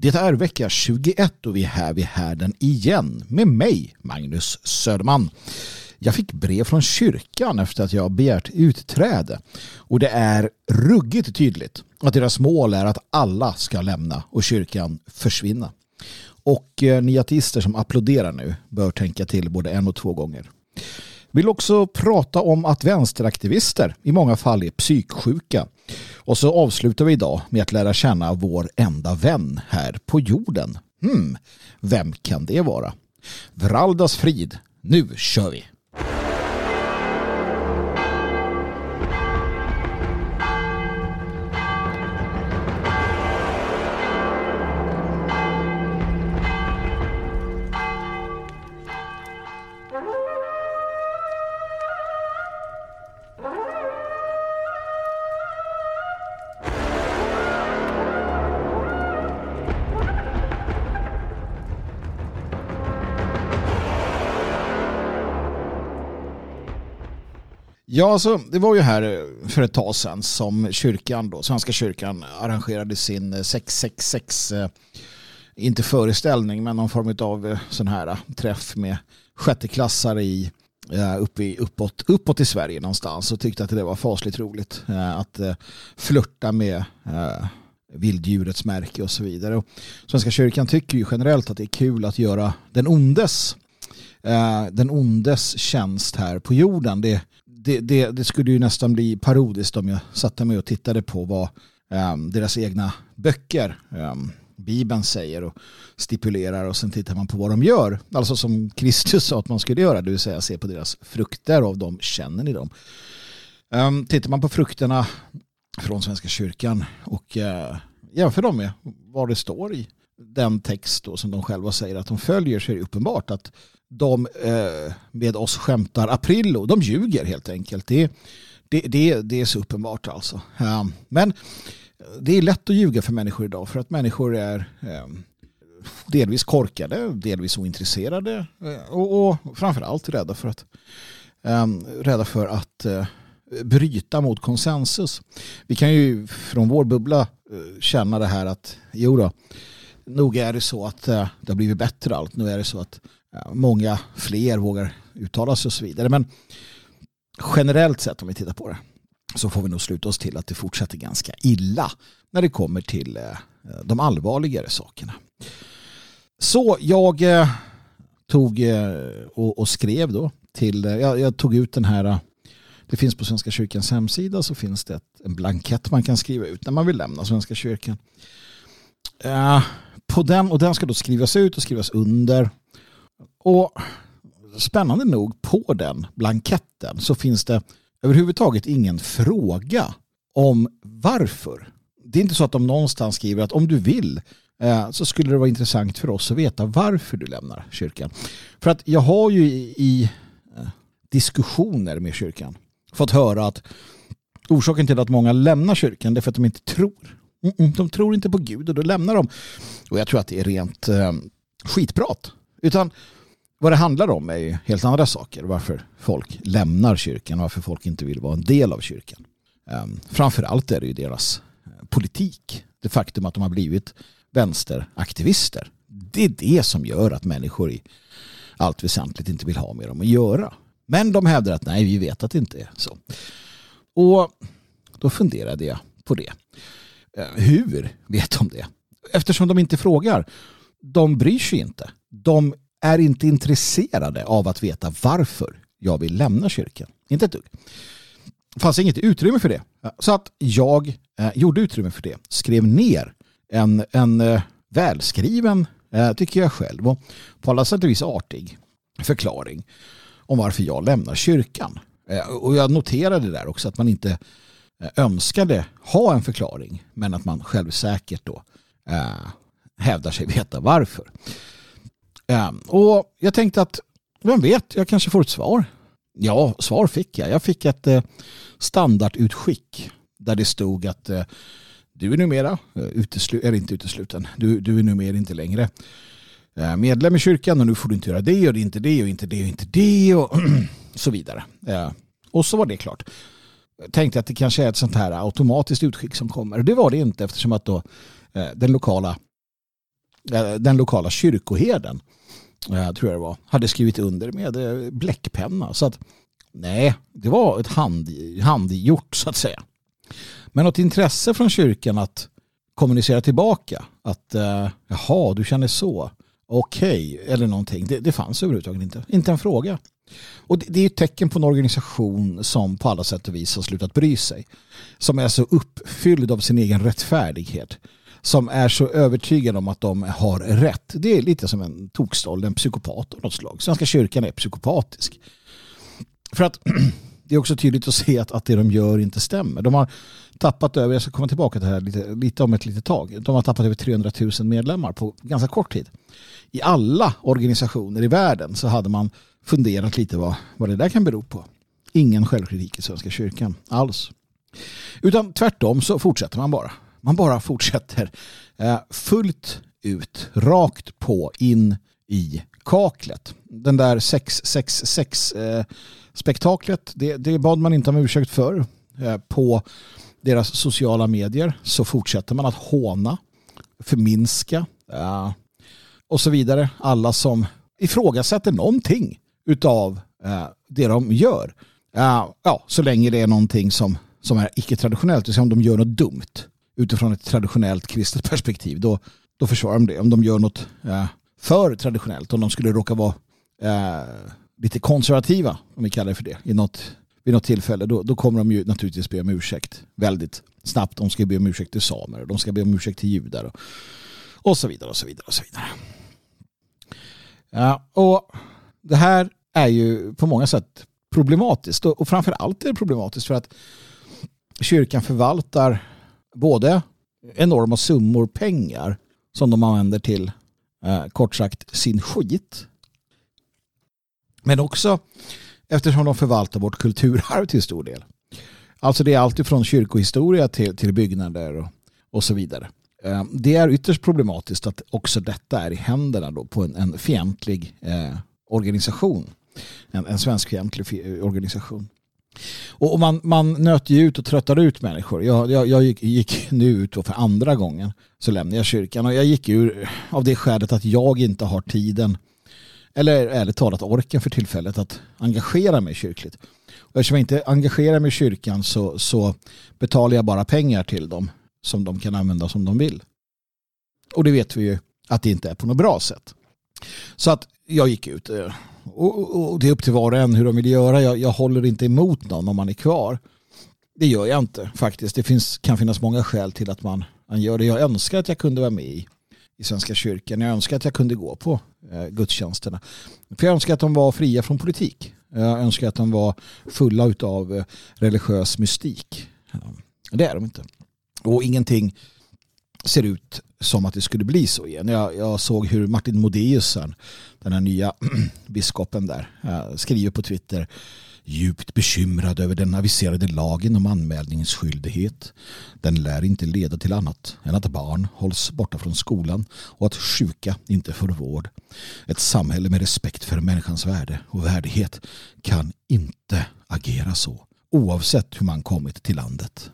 Det är vecka 21 och vi är här vid härden igen med mig, Magnus Söderman. Jag fick brev från kyrkan efter att jag begärt utträde och det är ruggigt tydligt att deras mål är att alla ska lämna och kyrkan försvinna. Och eh, ni ateister som applåderar nu bör tänka till både en och två gånger. Vill också prata om att vänsteraktivister i många fall är psyksjuka. Och så avslutar vi idag med att lära känna vår enda vän här på jorden. Hmm, vem kan det vara? Vraldas frid, nu kör vi! Ja, alltså, det var ju här eh, för ett tag sedan som kyrkan, då, Svenska kyrkan arrangerade sin eh, 666, eh, inte föreställning, men någon form av sån här träff med sjätteklassare i, uppe i, uppåt, uppåt i Sverige någonstans och tyckte att det var fasligt roligt att flörta med vilddjurets märke och så vidare. Och Svenska kyrkan tycker ju generellt att det är kul att göra den ondes den ondes tjänst här på jorden. Det det, det, det, skulle ju nästan bli parodiskt om jag satte mig och tittade på vad um, deras egna böcker, um, Bibeln säger och stipulerar och sen tittar man på vad de gör. Alltså som Kristus sa att man skulle göra, det vill säga se på deras frukter och av dem känner ni dem. Um, tittar man på frukterna från Svenska kyrkan och uh, jämför dem med vad det står i den text då, som de själva säger att de följer så är det uppenbart att de eh, med oss skämtar Aprillo. De ljuger helt enkelt. Det, det, det, det är så uppenbart alltså. Men det är lätt att ljuga för människor idag för att människor är eh, delvis korkade, delvis ointresserade eh, och, och framförallt rädda för att, eh, rädda för att eh, bryta mot konsensus. Vi kan ju från vår bubbla känna det här att jo då, nog är det så att eh, det har blivit bättre allt. Nu är det så att eh, många fler vågar uttala sig och så vidare. Men generellt sett om vi tittar på det så får vi nog sluta oss till att det fortsätter ganska illa när det kommer till eh, de allvarligare sakerna. Så jag tog och skrev då till, jag tog ut den här, det finns på Svenska kyrkans hemsida så finns det en blankett man kan skriva ut när man vill lämna Svenska kyrkan. På den, och den ska då skrivas ut och skrivas under och spännande nog på den blanketten så finns det överhuvudtaget ingen fråga om varför. Det är inte så att de någonstans skriver att om du vill eh, så skulle det vara intressant för oss att veta varför du lämnar kyrkan. För att jag har ju i eh, diskussioner med kyrkan fått höra att orsaken till att många lämnar kyrkan är för att de inte tror. Mm, de tror inte på Gud och då lämnar de. Och jag tror att det är rent eh, skitprat. Utan vad det handlar om är helt andra saker. Varför folk lämnar kyrkan, varför folk inte vill vara en del av kyrkan. Um, framförallt är det ju deras eh, politik. Det faktum att de har blivit vänsteraktivister. Det är det som gör att människor i allt väsentligt inte vill ha med dem att göra. Men de hävdar att nej, vi vet att det inte är så. Och då funderade jag på det. Eh, hur vet de det? Eftersom de inte frågar. De bryr sig inte. De är inte intresserade av att veta varför jag vill lämna kyrkan. Inte ett dugg. Det fanns inget utrymme för det. Så att jag eh, gjorde utrymme för det. Skrev ner en, en eh, välskriven, eh, tycker jag själv, och på alla sätt och vis artig förklaring om varför jag lämnar kyrkan. Eh, och jag noterade där också att man inte Eh, önskade ha en förklaring men att man självsäkert då eh, hävdar sig veta varför. Eh, och jag tänkte att, vem vet, jag kanske får ett svar. Ja, svar fick jag. Jag fick ett eh, standardutskick där det stod att eh, du är numera, eh, uteslu är inte utesluten, du, du är numera inte längre eh, medlem i kyrkan och nu får du inte göra det och inte det och inte det och inte det och så vidare. Och så var det klart. Jag tänkte att det kanske är ett sånt här automatiskt utskick som kommer. Det var det inte eftersom att då eh, den lokala eh, den lokala kyrkoherden, eh, tror jag det var, hade skrivit under med bläckpenna. Så att nej, det var ett hand, handgjort så att säga. Men något intresse från kyrkan att kommunicera tillbaka att jaha, du känner så okej okay, eller någonting. Det, det fanns överhuvudtaget inte. Inte en fråga. Och det, är ett tecken på en organisation som på alla sätt och vis har slutat bry sig. Som är så uppfylld av sin egen rättfärdighet. Som är så övertygad om att de har rätt. Det är lite som en tokstoll, en psykopat av något slag. Svenska kyrkan är psykopatisk. För att det är också tydligt att se att, att det de gör inte stämmer. De har tappat över, jag ska komma tillbaka till det här lite, lite om ett litet tag. De har tappat över 300 000 medlemmar på ganska kort tid. I alla organisationer i världen så hade man funderat lite vad, vad det där kan bero på. Ingen självkritik i Svenska kyrkan alls. Utan tvärtom så fortsätter man bara. Man bara fortsätter eh, fullt ut, rakt på in i kaklet. Den där 666-spektaklet, eh, det, det bad man inte om ursäkt för. Eh, på deras sociala medier så fortsätter man att håna, förminska och så vidare. Alla som ifrågasätter någonting utav eh, det de gör. Uh, ja, så länge det är någonting som, som är icke-traditionellt, det vill säga om de gör något dumt utifrån ett traditionellt kristet perspektiv, då, då försvarar de det. Om de gör något eh, för traditionellt, om de skulle råka vara eh, lite konservativa, om vi kallar det för det, i något vid något tillfälle, då, då kommer de ju naturligtvis be om ursäkt väldigt snabbt. De ska be om ursäkt till samer, de ska be om ursäkt till judar och, och så vidare och så vidare och så vidare. Ja, och det här är ju på många sätt problematiskt och, framför allt är det problematiskt för att kyrkan förvaltar både enorma summor pengar som de använder till eh, kort sagt sin skit men också eftersom de förvaltar vårt kulturarv till stor del. Alltså det är allt från kyrkohistoria till, till byggnader och, och så vidare. Eh, det är ytterst problematiskt att också detta är i händerna då på en, en fientlig eh, organisation. En, en svenskfientlig organisation. Och man, man nöter ju ut och tröttar ut människor. Jag, jag, jag gick, gick, nu ut och för andra gången så lämnade jag kyrkan och jag gick ur av det skälet att jag inte har tiden eller ärligt talat orken för tillfället att engagera mig kyrkligt. Och eftersom jag inte engagerar mig i kyrkan så, så betalar jag bara pengar till dem som de kan använda som de vill. Och det vet vi ju att det inte är på något bra sätt. Så att jag gick ut. Eh, och, och det är upp till var och en hur de vill göra. Jag, jag håller inte emot någon om man är kvar. Det gör jag inte faktiskt. Det finns, kan finnas många skäl till att man, man gör det. Jag önskar att jag kunde vara med i i Svenska kyrkan. Jag önskar att jag kunde gå på eh, gudstjänsterna. För jag önskar att de var fria från politik. Jag önskar att de var fulla av eh, religiös mystik. Det är de inte. Och ingenting ser ut som att det skulle bli så igen. Jag, jag såg hur Martin Modéus, den här nya biskopen där, eh, skriver på Twitter djupt bekymrad över den aviserade lagen om anmälningsskyldighet. Den lär inte leda till annat än att barn hålls borta från skolan och att sjuka inte får vård. Ett samhälle med respekt för människans värde och värdighet kan inte agera så oavsett hur man kommit till landet.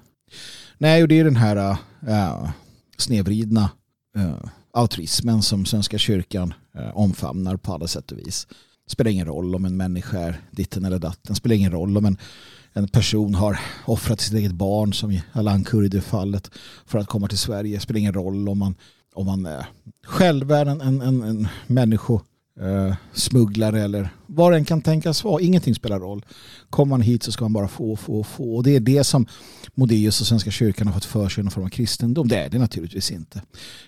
Nej, och det är den här äh, snedvridna Eh, altruismen som Svenska kyrkan eh, omfamnar på alla sätt och vis. Det spelar ingen roll om en människa är ditten eller datten. Det spelar ingen roll om en, en person har offrat sitt eget barn som i Alan Kurdi-fallet för att komma till Sverige. Det spelar ingen roll om man, om man eh, själv är en, en, en, en människo eh, smugglare eller vad det än kan tänkas vara. Ingenting spelar roll. Kommer man hit så ska man bara få, få, få. Och det är det som Modéus och Svenska kyrkan har fått för sig i någon form av kristendom. Det är det naturligtvis inte.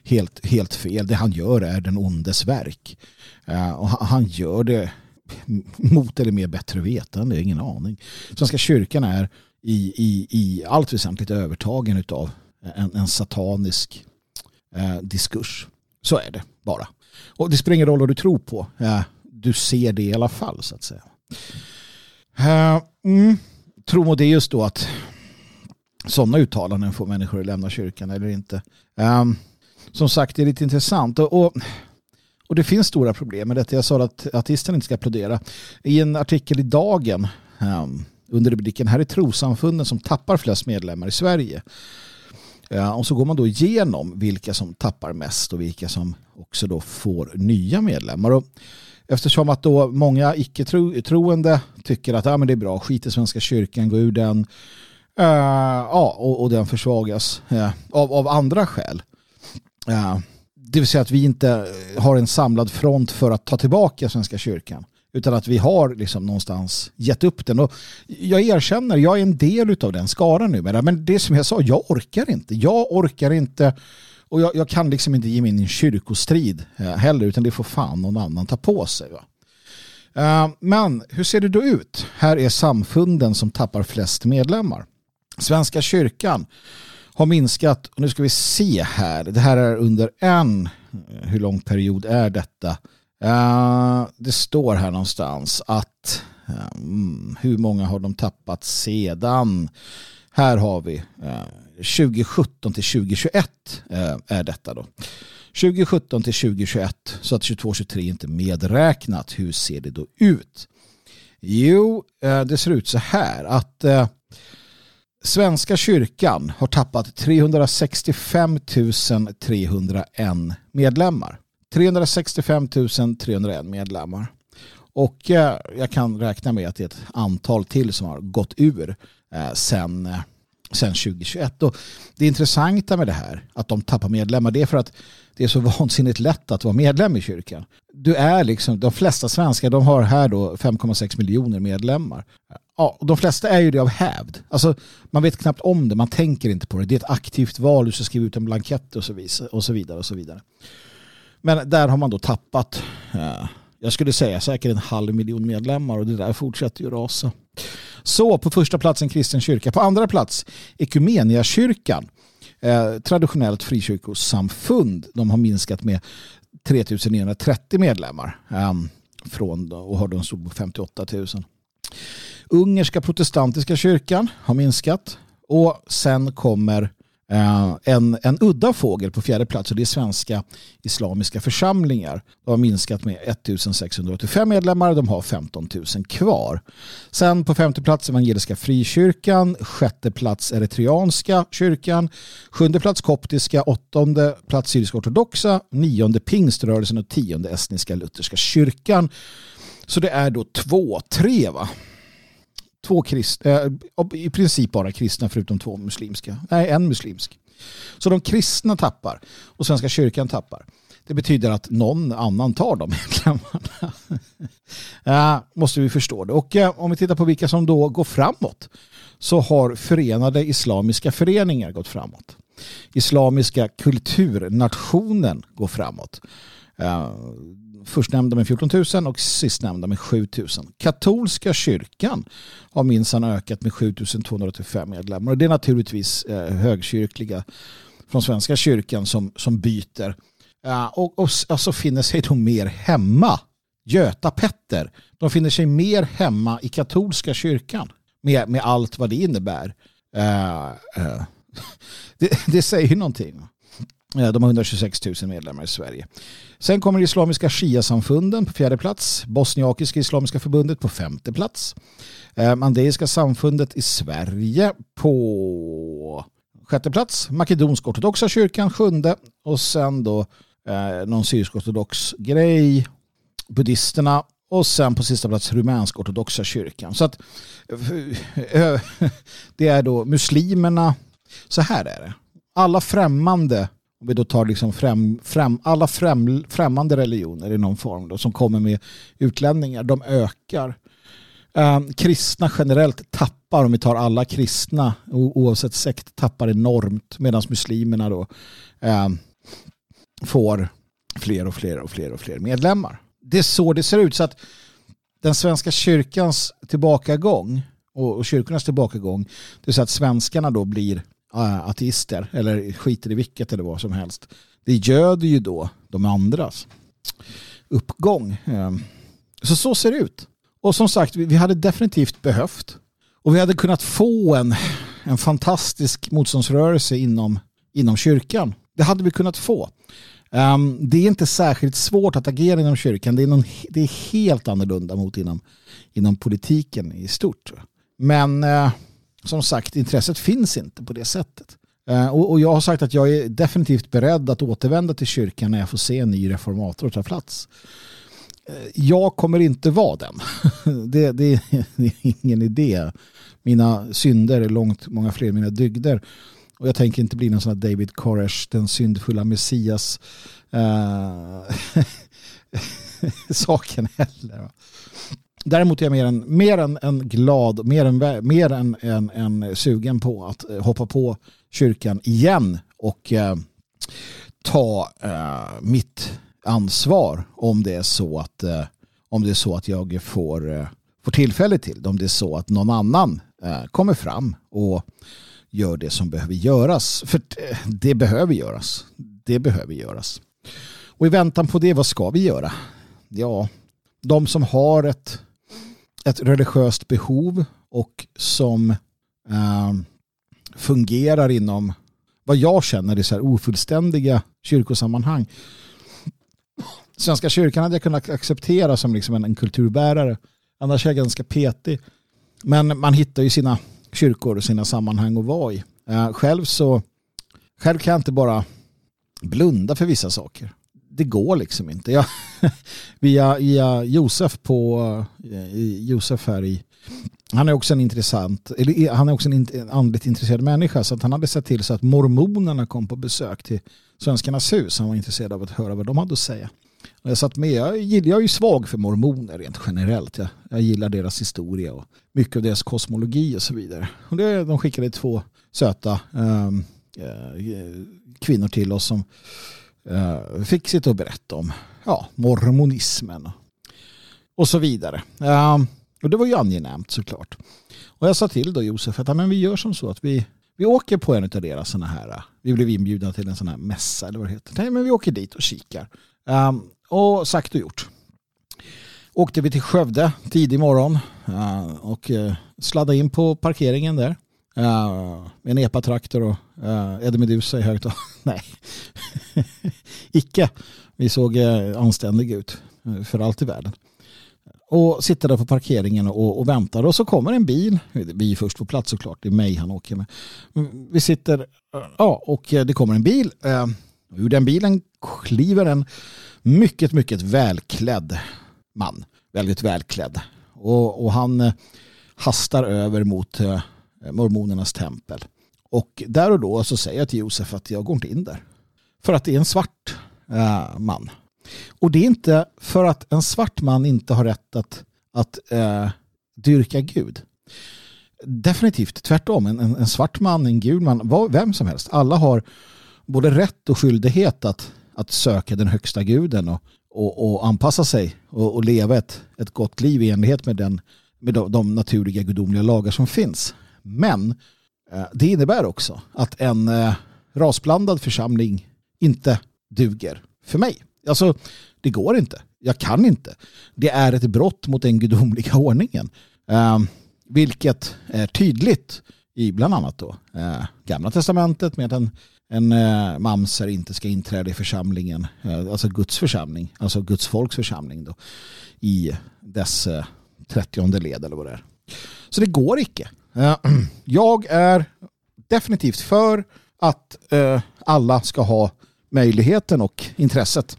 Helt, helt fel. Det han gör är den ondes verk. Eh, och han gör det mot eller med bättre vetande, ingen aning. Svenska kyrkan är i, i, i allt väsentligt övertagen av en, en satanisk eh, diskurs. Så är det bara. Och det spelar ingen roll vad du tror på. Ja, du ser det i alla fall så att säga. Uh, mm. det just då att sådana uttalanden får människor att lämna kyrkan eller inte? Um, som sagt, det är lite intressant. Och, och, och, det finns stora problem med detta. Jag sa att artisten inte ska applådera. I en artikel i Dagen um, under rubriken Här är trosamfunden som tappar flest medlemmar i Sverige. Och så går man då igenom vilka som tappar mest och vilka som också då får nya medlemmar. Och eftersom att då många icke-troende tycker att ah, men det är bra, skit i Svenska kyrkan, gå ur den. Uh, ja, och, och, den försvagas uh, av, av andra skäl. Uh, det vill säga att vi inte har en samlad front för att ta tillbaka Svenska kyrkan. Utan att vi har liksom någonstans gett upp den. Och jag erkänner, jag är en del av den skaran numera. Men det som jag sa, jag orkar inte. Jag orkar inte och jag, jag kan liksom inte ge mig in i en kyrkostrid eh, heller. Utan det får fan någon annan ta på sig. Va? Eh, men hur ser det då ut? Här är samfunden som tappar flest medlemmar. Svenska kyrkan har minskat, och nu ska vi se här, det här är under en, eh, hur lång period är detta? Uh, det står här någonstans att um, hur många har de tappat sedan? Här har vi eh, uh, 2017 till 2021 uh, är detta då. 2017 till 2021 så att 22-23 inte medräknat. Hur ser det då ut? Jo, uh, det ser ut så här att Svenska kyrkan har tappat 365 301 medlemmar. 365 301 medlemmar. Och eh, jag kan räkna med att det är ett antal till som har gått ur eh, sen, eh, sen 2021. Och det intressanta med det här, att de tappar medlemmar, det är för att det är så vansinnigt lätt att vara medlem i kyrkan. Du är liksom, de flesta svenskar de har här då 5,6 miljoner medlemmar. Ja, de flesta är ju det av hävd. Alltså, man vet knappt om det, man tänker inte på det. Det är ett aktivt val, du ska skriva ut en blankett och så vidare. Och så vidare, och så vidare. Men där har man då tappat, eh, jag skulle säga säkert en halv miljon medlemmar och det där fortsätter ju rasa. Så på första plats en kristen kyrka. På andra plats Ekumeniakyrkan. Eh, traditionellt frikyrkosamfund. De har minskat med 3930 medlemmar. Eh, från, och har de stod på 58 000. Ungerska protestantiska kyrkan har minskat. Och sen kommer Eh, en, en udda fågel på fjärde plats och det är svenska islamiska församlingar. De har minskat med 1685 medlemmar, de har 15 000 kvar. Sen på femte plats evangeliska frikyrkan, sjätte plats eritreanska kyrkan, sjunde plats koptiska, åttonde plats syrisk-ortodoxa, nionde pingströrelsen och tionde estniska lutherska kyrkan. Så det är då två, tre va? Två kristna, eh, i princip bara kristna förutom två muslimska. Nej, en muslimsk. Så de kristna tappar och Svenska kyrkan tappar. Det betyder att någon annan tar de medlemmarna. ja, måste vi förstå det. Och eh, om vi tittar på vilka som då går framåt så har Förenade Islamiska Föreningar gått framåt. Islamiska kulturnationen går framåt. Eh, Förstnämnda med 14 000 och sistnämnda med 7 000. Katolska kyrkan har minsann ökat med 7 285 medlemmar och det är naturligtvis eh, högkyrkliga från Svenska kyrkan som, som byter. Uh, och, och alltså finner sig då mer hemma. Göta Petter, de finner sig mer hemma i katolska kyrkan med, med allt vad det innebär. Uh, uh, det, det säger någonting. Eh, de har 126 000 medlemmar i Sverige. Sen kommer Islamiska Shia-samfunden på fjärde plats. Bosniakiska Islamiska förbundet på femte plats. Eh, Mandeiska samfundet i Sverige på sjätte plats. Makedonsk ortodoxa kyrkan sjunde. Och sen då eh, någon syrisk-ortodox grej. Buddhisterna och sen på sista plats rumänsk ortodoxa kyrkan. Så att eh, det är då muslimerna. Så här är det. Alla främmande om vi då tar liksom främ, främ, alla främ, främmande religioner i någon form då, som kommer med utlänningar, de ökar. Eh, kristna generellt tappar, om vi tar alla kristna oavsett sekt, tappar enormt medan muslimerna då eh, får fler och fler och fler och fler medlemmar. Det är så det ser ut. Så att den svenska kyrkans tillbakagång och, och kyrkornas tillbakagång, det är så att svenskarna då blir Eh, ateister eller skiter i vilket eller vad som helst. Det göder ju då de andras uppgång. Eh, så så ser det ut. Och som sagt, vi hade definitivt behövt och vi hade kunnat få en, en fantastisk motståndsrörelse inom, inom kyrkan. Det hade vi kunnat få. Um, det är inte särskilt svårt att agera inom kyrkan. Det är, någon, det är helt annorlunda mot inom, inom politiken i stort. Men uh, som sagt, intresset finns inte på det sättet. Eh, och, jag har sagt att jag är definitivt beredd att återvända till kyrkan när jag får se en ny reformator ta plats. Eh, jag kommer inte vara den. Det, det, det, är ingen idé. Mina synder är långt många fler än mina dygder. Och jag tänker inte bli någon sån här David Koresh, den syndfulla Messias uh, saken heller. Däremot är jag mer än, mer än, än glad, mer än, mer än, än, än sugen på att eh, hoppa på kyrkan igen och eh, ta eh, mitt ansvar om det är så att eh, om det är så att jag får, eh, får tillfälle till det. Om det är så att någon annan eh, kommer fram och gör det som behöver göras. För eh, det behöver göras. Det behöver göras. Och i väntan på det, vad ska vi göra? Ja, de som har ett, ett religiöst behov och som eh, fungerar inom vad jag känner är så här ofullständiga kyrkosammanhang. Svenska kyrkan hade jag kunnat acceptera som liksom en, en kulturbärare. Annars är jag ganska petig. Men man hittar ju sina kyrkor och sina sammanhang att vara i. Eh, själv så själv kan jag inte bara blunda för vissa saker. Det går liksom inte. Jag, via, via Josef på eh, Josef här i han är också en intressant, eller eh, han är också en andligt intresserad människa så att han hade sett till så att mormonerna kom på besök till Svenskarnas hus. Han var intresserad av att höra vad de hade att säga. Och jag satt med, jag, jag är ju svag för mormoner rent generellt. Jag, jag gillar deras historia och mycket av deras kosmologi och så vidare. Och det, de skickade två söta um, kvinnor till oss som eh, fick sitta och berätta om ja, mormonismen och, så vidare. Eh, och det var ju angenämt såklart. Och jag sa till då Josef att men vi gör som så att vi, vi åker på en av deras sådana här, eh, vi blev inbjudna till en sån här mässa eller vad det heter. Nej, men vi åker dit och kikar. Um, och sagt och gjort. Åkte vi till Skövde tidig morgon uh, och uh, sladdade in på parkeringen där. Uh, en epatraktor och uh, Eddie Medusa i högtalare. Nej, icke. Vi såg eh, uh, anständiga ut eh, för allt i världen och sitter där på parkeringen och, och, väntar och så kommer en bil. Vi är först på plats såklart, det är mig han åker med. Mm, vi sitter, ja och det kommer en bil. Ur den bilen kliver en mycket, mycket välklädd man. Väldigt välklädd. Och, och han hastar över mot Eh, mormonernas tempel. Och där och då så säger jag till Josef att jag går inte in där. För att det är en svart eh, man. Och det är inte för att en svart man inte har rätt att, att eh, dyrka Gud. Definitivt tvärtom. En, en, en svart man, en gul man, vad, vem som helst. Alla har både rätt och skyldighet att, att söka den högsta guden och, och, och anpassa sig och, och, leva ett, ett gott liv i enlighet med, den, med de, de naturliga gudomliga lagar som finns. Men eh, det innebär också att en eh, rasblandad församling inte duger för mig. Alltså, det går inte. Jag kan inte. Det är ett brott mot den gudomliga ordningen. Eh, vilket är tydligt i bland annat då, eh, Gamla Testamentet med att en, en eh, mamser inte ska inträda i församlingen, eh, alltså Guds församling, alltså Guds folks församling då, i dess eh, trettionde led eller vad det är. Så det går icke. Eh, jag är definitivt för att eh, alla ska ha möjligheten och intresset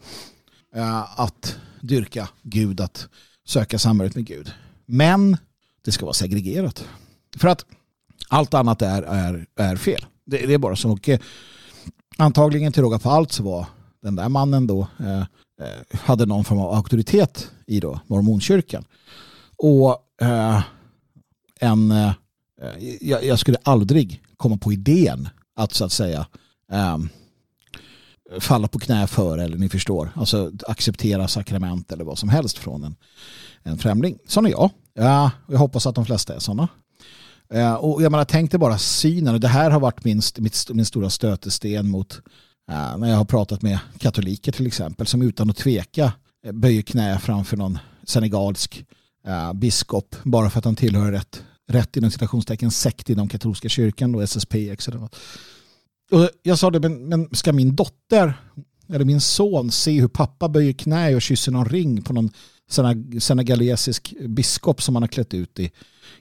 eh, att dyrka Gud, att söka samhället med Gud. Men det ska vara segregerat. För att allt annat är, är, är fel. Det, det är bara så. Och, antagligen till råga på allt så var den där mannen då eh, eh, hade någon form av auktoritet i då mormonkyrkan. Och eh, en, eh, Eh, jag, jag, skulle aldrig komma på idén att så att säga um, falla på knä för eller ni förstår, alltså acceptera sakrament eller vad som helst från en, en främling. Sån är jag. Ja, jag hoppas att de flesta är sådana. Uh, eh, och jag menar, tänk dig bara synen, och det här har varit min, mitt, min stora stötesten mot uh, när jag har pratat med katoliker till exempel, som utan att tveka böjer knä framför någon senegalsk uh, biskop bara för att han tillhör rätt, rätt inom citationstecken sekt inom katolska kyrkan, och SSPX eller något. Och jag sa det, men, men ska min dotter eller min son se hur pappa böjer knä och kysser någon ring på någon senegalesisk biskop som man har klätt ut i,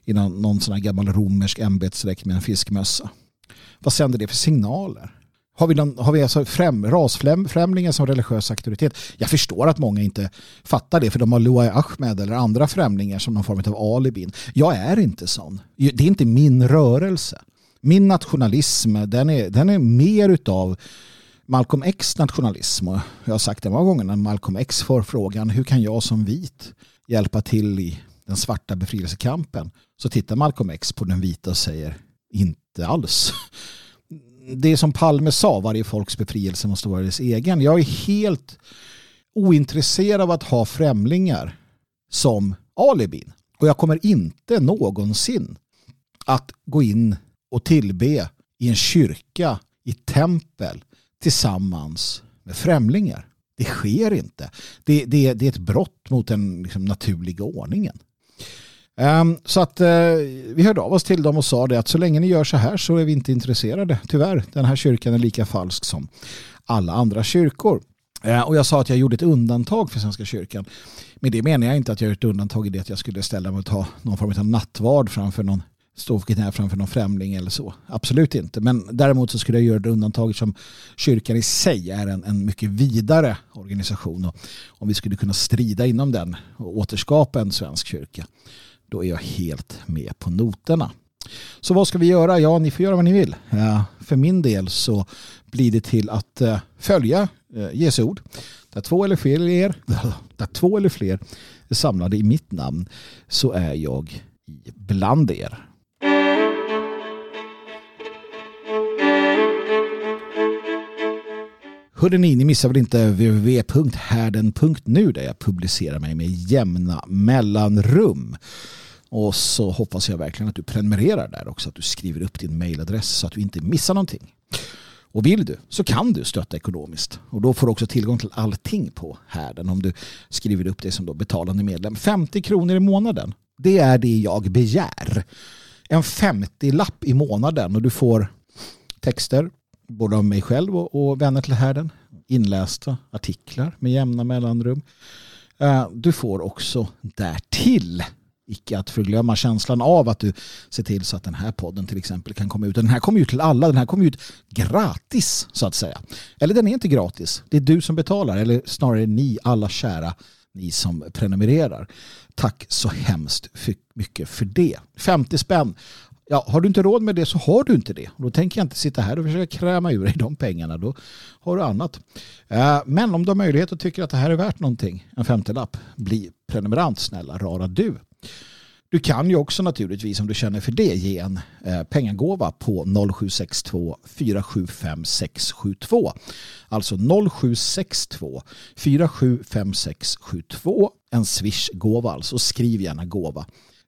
i någon, någon sån här gammal romersk ämbetsdräkt med en fiskmössa. Vad sänder det för signaler? Har vi, någon, har vi alltså främ, rasfrämlingar som religiös auktoritet? Jag förstår att många inte fattar det för de har Luai Ahmed eller andra främlingar som någon form av alibin. Jag är inte sån. Det är inte min rörelse. Min nationalism den är, den är mer utav Malcolm X nationalism. Och jag har sagt det många gånger när Malcolm X får frågan hur kan jag som vit hjälpa till i den svarta befrielsekampen? Så tittar Malcolm X på den vita och säger inte alls det som Palme sa, varje folks befrielse måste vara dess egen. Jag är helt ointresserad av att ha främlingar som alibin. Och jag kommer inte någonsin att gå in och tillbe i en kyrka, i tempel tillsammans med främlingar. Det sker inte. Det, det, det är ett brott mot den liksom, naturliga ordningen. Um, så att uh, vi hörde av oss till dem och sa det att så länge ni gör så här så är vi inte intresserade. Tyvärr, den här kyrkan är lika falsk som alla andra kyrkor. Uh, och jag sa att jag gjorde ett undantag för Svenska kyrkan. Men det menar jag inte att jag gjort ett undantag i det att jag skulle ställa mig och ta någon form av nattvard framför någon stå knä framför någon främling eller så. Absolut inte. Men däremot så skulle jag göra det undantaget som kyrkan i sig är en, en mycket vidare organisation. Och om vi skulle kunna strida inom den och återskapa en svensk kyrka då är jag helt med på noterna. Så vad ska vi göra? Ja, ni får göra vad ni vill. För min del så blir det till att eh, följa eh, Jesu ord. Där två eller fler där två eller fler är samlade i mitt namn så är jag bland er. Hörde ni, ni missar väl inte www.härden.nu där jag publicerar mig med jämna mellanrum. Och så hoppas jag verkligen att du prenumererar där också, att du skriver upp din mailadress så att du inte missar någonting. Och vill du så kan du stötta ekonomiskt. Och då får du också tillgång till allting på härden om du skriver upp dig som då betalande medlem. 50 kronor i månaden, det är det jag begär. En 50-lapp i månaden och du får texter, både av mig själv och, och vänner till härden. Inlästa artiklar med jämna mellanrum. Eh, du får också därtill icke att förglömma känslan av att du ser till så att den här podden till exempel kan komma ut. Den här kommer ut till alla, den här kommer ut gratis så att säga. Eller den är inte gratis, det är du som betalar eller snarare ni alla kära ni som prenumererar. Tack så hemskt mycket för det. 50 spänn ja, har du inte råd med det så har du inte det. Då tänker jag inte sitta här och försöka kräma ur dig de pengarna. Då har du annat. Eh, men om du har möjlighet och tycker att det här är värt någonting, en femtelapp, bli prenumerant snälla, rara du. Du kan ju också naturligtvis om du känner för det ge en eh, pengagåva på 0762 475 672. Alltså 0762 475 672. En swishgåva alltså. Skriv gärna gåva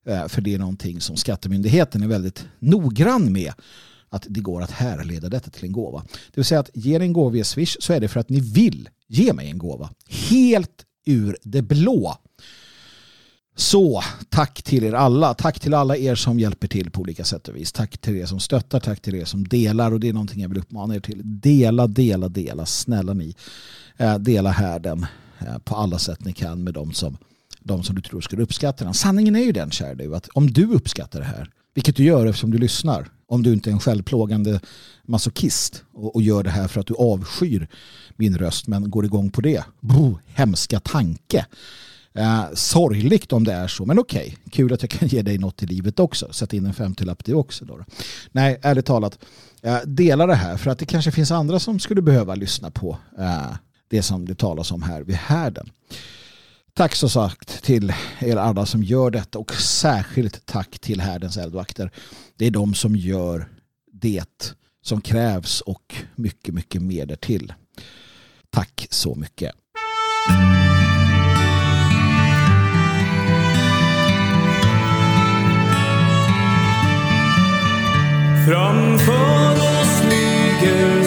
Eh, för det är någonting som Skattemyndigheten är väldigt noggrann med att det går att härleda detta till en gåva. Det vill säga att ger en gåva via Swish så är det för att ni vill ge mig en gåva. Helt ur det blå. Så tack till er alla. Tack till alla er som hjälper till på olika sätt och vis. Tack till er som stöttar. Tack till er som delar. Och det är någonting jag vill uppmana er till. Dela, dela, dela. Snälla ni. Eh, dela härden eh, på alla sätt ni kan med dem som de som du tror skulle uppskatta den. Sanningen är ju den, kära du, att om du uppskattar det här, vilket du gör eftersom du lyssnar, om du inte är en självplågande masochist och, och gör det här för att du avskyr min röst men går igång på det. Bo, hemska tanke. Eh, sorgligt om det är så, men okej. Okay. Kul att jag kan ge dig något i livet också. Sätt in en femtiolapp det också. Då, då. Nej, ärligt talat. Eh, dela det här för att det kanske finns andra som skulle behöva lyssna på eh, det som det talas om här vid härden. Tack så sagt till er alla som gör detta och särskilt tack till härdens eldvakter. Det är de som gör det som krävs och mycket, mycket mer därtill. Tack så mycket. Framför oss ligger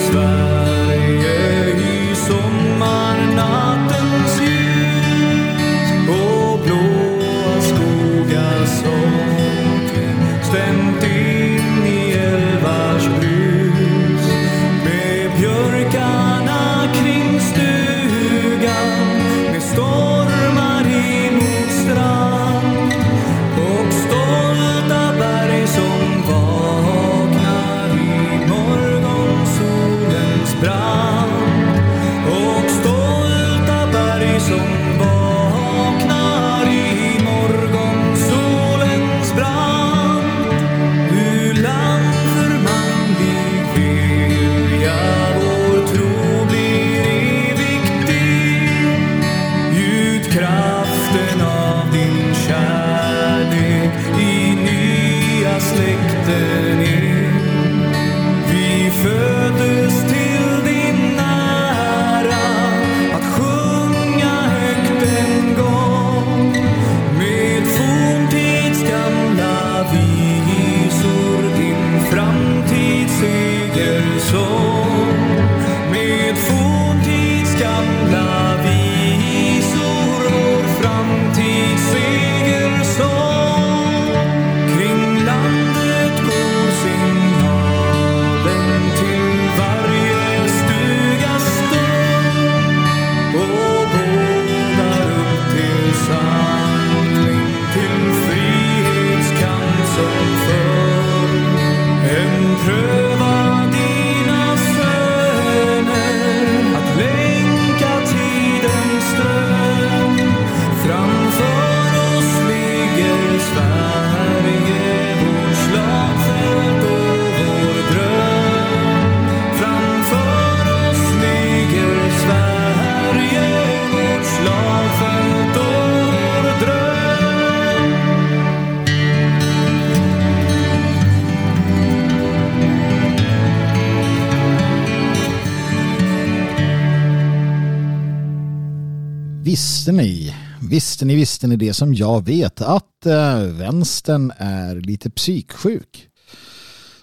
visste ni, visste ni det som jag vet att eh, vänstern är lite psyksjuk?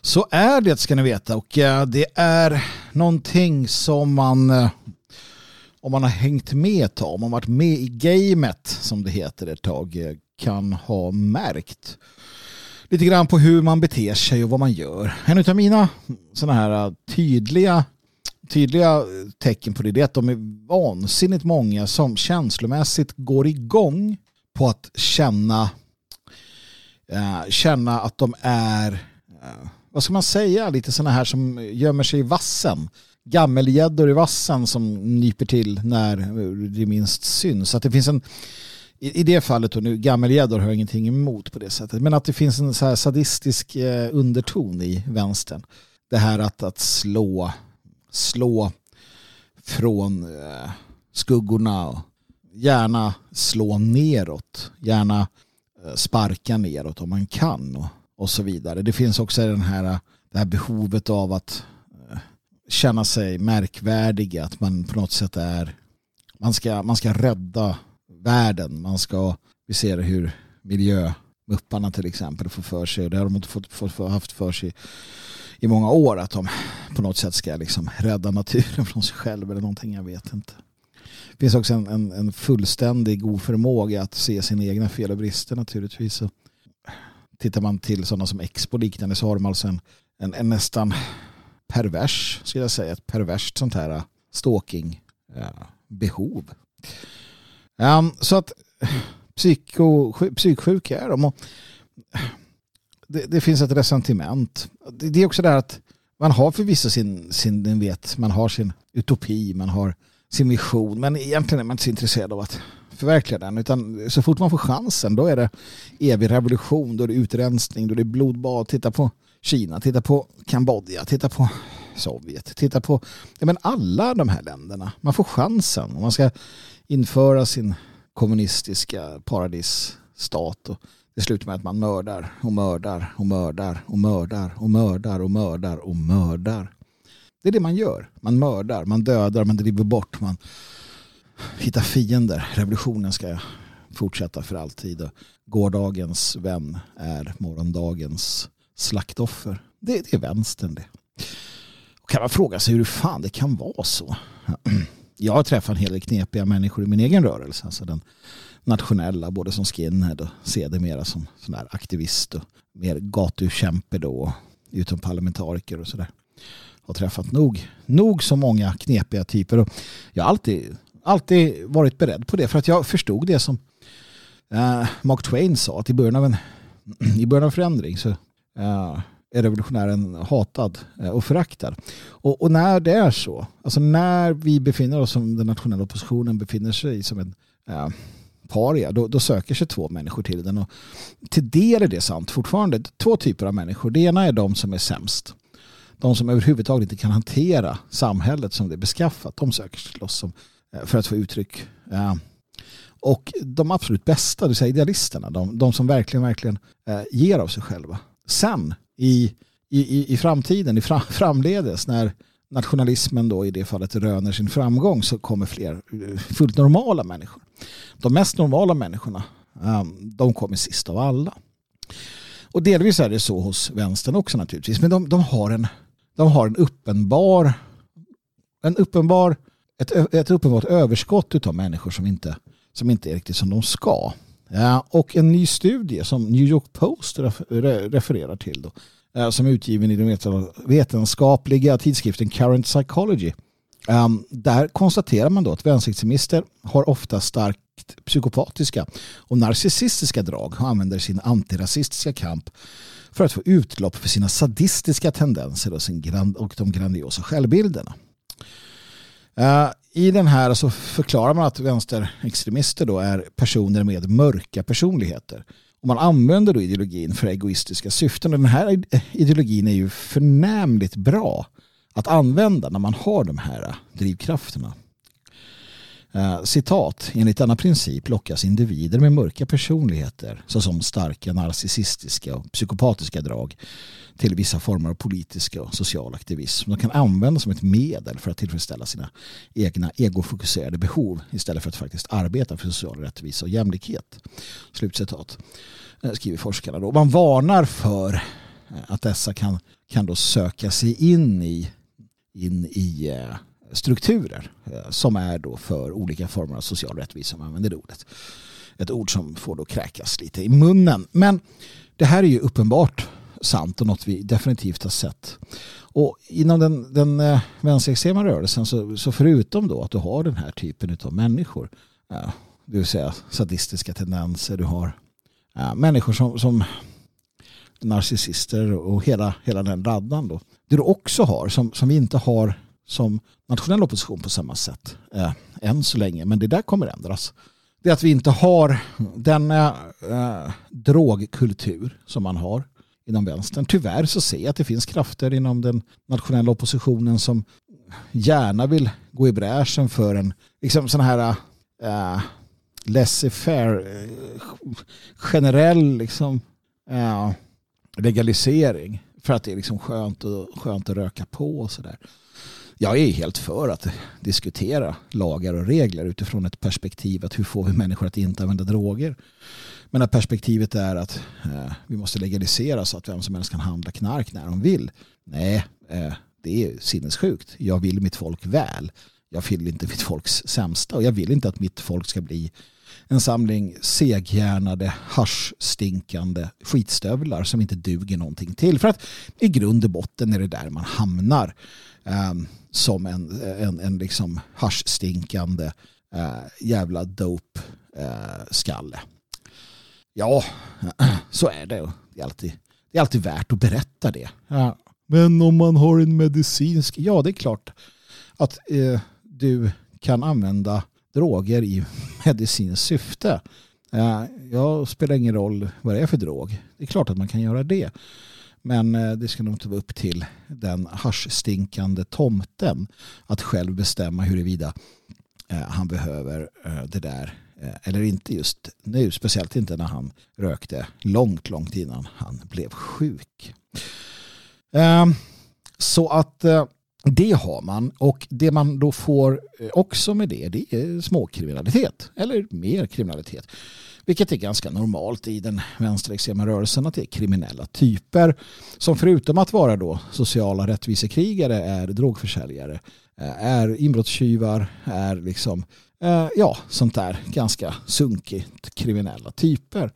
Så är det ska ni veta och eh, det är någonting som man eh, om man har hängt med ett tag, om man varit med i gamet som det heter ett tag eh, kan ha märkt lite grann på hur man beter sig och vad man gör. En av mina sådana här eh, tydliga tydliga tecken på det är att de är vansinnigt många som känslomässigt går igång på att känna uh, känna att de är uh, vad ska man säga, lite sådana här som gömmer sig i vassen. Gammelgäddor i vassen som nyper till när det minst syns. Att det finns en, i, det fallet, och nu gammelgäddor har jag ingenting emot på det sättet, men att det finns en så här sadistisk eh, underton i vänstern. Det här att, att slå slå från eh, skuggorna och gärna slå neråt, gärna eh, sparka neråt om man kan och, och så vidare. Det finns också den här, eh, det här behovet av att känna sig märkvärdig, att man på något sätt är man ska, man ska rädda världen, man ska, vi ser hur miljömupparna till exempel får för sig, och det har de inte fått, fått, haft för sig i många år att de på något sätt ska liksom rädda naturen från sig själv eller någonting, jag vet inte. Det finns också en, en, en fullständig oförmåga att se sina egna fel och brister naturligtvis. Så tittar man till sådana som Expo liknande så har de alltså en, en, en nästan pervers, skulle jag säga, ett perverst sånt här äh, stalking-behov. Äh, um, ehm, så att psyko, psyksjuka är de. Och det, det, finns ett resentiment. Det, det, är också det här att man har förvisso sin, sin vet, man har sin utopi, man har sin vision, men egentligen är man inte så intresserad av att förverkliga den. Utan så fort man får chansen, då är det evig revolution, då är det utrensning, då är det blodbad. Titta på Kina, titta på Kambodja, titta på Sovjet, titta på ja, men alla de här länderna. Man får chansen om man ska införa sin kommunistiska paradisstat. Och det slutar med att man mördar och mördar och mördar och mördar och mördar och mördar och mördar. Det är det man gör. Man mördar, man dödar, man driver bort, man hittar fiender. Revolutionen ska fortsätta för alltid. Gårdagens vän är morgondagens slaktoffer. Det, det är vänstern det. Och kan man fråga sig hur fan det kan vara så. Jag har träffat en hel del knepiga människor i min egen rörelse. Alltså den nationella, både som skinhead och sedermera som sån där aktivist och mer gatukämpe då, utom parlamentariker och sådär. Har träffat nog, nog så många knepiga typer och jag har alltid, alltid varit beredd på det för att jag förstod det som eh, Mark Twain sa att i början av en i början av förändring så eh, är revolutionären hatad eh, och föraktad. Och, och, när det är så, alltså när vi befinner oss som den nationella oppositionen befinner sig som en eh, paria, då, då, söker sig två människor till den. Och till del är det sant fortfarande. Två typer av människor. Det ena är de som är sämst. De som överhuvudtaget inte kan hantera samhället som det är beskaffat. De söker sig till oss som, eh, för att få uttryck. Eh, och de absolut bästa, det vill säga idealisterna, de, de som verkligen, verkligen eh, ger av sig själva. Sen i, i, i framtiden, i framledes, när nationalismen då i det fallet röner sin framgång så kommer fler fullt normala människor. De mest normala människorna ehm, de kommer sist av alla. Och delvis är det så hos vänstern också naturligtvis. Men de, de har en de har en uppenbar en uppenbar ett, ett uppenbart överskott av människor som inte, som inte är riktigt som de ska. Ja, och en ny studie som New York Post refererar till då, ehm, som är utgiven i den vetenskapliga tidskriften Current Psychology. Um, där konstaterar man då att vänsterextremister har ofta starkt psykopatiska och narcissistiska drag och använder sin antirasistiska kamp för att få utlopp för sina sadistiska tendenser och, sin grand och de grandiosa självbilderna. Uh, I den här så förklarar man att vänsterextremister då är personer med mörka personligheter och man använder då ideologin för egoistiska syften. Och den här ideologin är ju förnämligt bra att använda när man har de här drivkrafterna. Eh, citat, enligt denna princip lockas individer med mörka personligheter såsom starka narcissistiska och psykopatiska drag till vissa former av politiska och social aktivism. De kan användas som ett medel för att tillfredsställa sina egna egofokuserade behov istället för att faktiskt arbeta för social rättvisa och jämlikhet. Slutcitat. Eh, skriver forskarna då. Man varnar för eh, att dessa kan, kan då söka sig in i, in i eh, strukturer eh, som är då för olika former av social rättvisa om man använder det ordet. Ett ord som får då kräkas lite i munnen. Men det här är ju uppenbart sant och något vi definitivt har sett. Och inom den, den eh, vänsterextrema rörelsen så, så förutom då att du har den här typen av människor, det vill säga sadistiska tendenser, du har människor som, som narcissister och hela, hela den raddan då. Det du också har som, som vi inte har som nationell opposition på samma sätt eh, än så länge, men det där kommer ändras. Det är att vi inte har den eh, eh drogkultur som man har inom vänstern. Tyvärr så ser jag att det finns krafter inom den nationella oppositionen som gärna vill gå i bräschen för en liksom sån här eh, eh laissez-faire eh, generell liksom, eh, legalisering för att det är liksom skönt, och, skönt att röka på och sådär. Jag är helt för att diskutera lagar och regler utifrån ett perspektiv att hur får vi människor att inte använda droger. Men att perspektivet är att eh, vi måste legalisera så att vem som helst kan handla knark när de vill. Nej, eh, det är sinnessjukt. Jag vill mitt folk väl. Jag vill inte mitt folks sämsta och jag vill inte att mitt folk ska bli en samling seghjärnade, haschstinkande skitstövlar som inte duger någonting till. För att i grund och botten är det där man hamnar eh, som en, en, en liksom haschstinkande eh, jävla dope eh, skalle. Ja, så är det. Det är alltid, det är alltid värt att berätta det. Ja. Men om man har en medicinsk... Ja, det är klart att eh, du kan använda droger i medicinskt syfte. Jag spelar ingen roll vad det är för drog. Det är klart att man kan göra det. Men eh, det ska nog inte vara upp till den haschstinkande tomten att själv bestämma huruvida eh, han behöver eh, det där eller inte just nu, speciellt inte när han rökte långt, långt innan han blev sjuk. Ehm, så att det har man och det man då får eh, också med det, det är småkriminalitet eller mer kriminalitet. Vilket är ganska normalt i den vänsterextrema rörelsen att det är kriminella typer som förutom att vara då sociala rättvisekrigare är drogförsäljare, eh, är inbrottstjuvar, är liksom eh, ja, sånt där ganska sunkigt kriminella typer.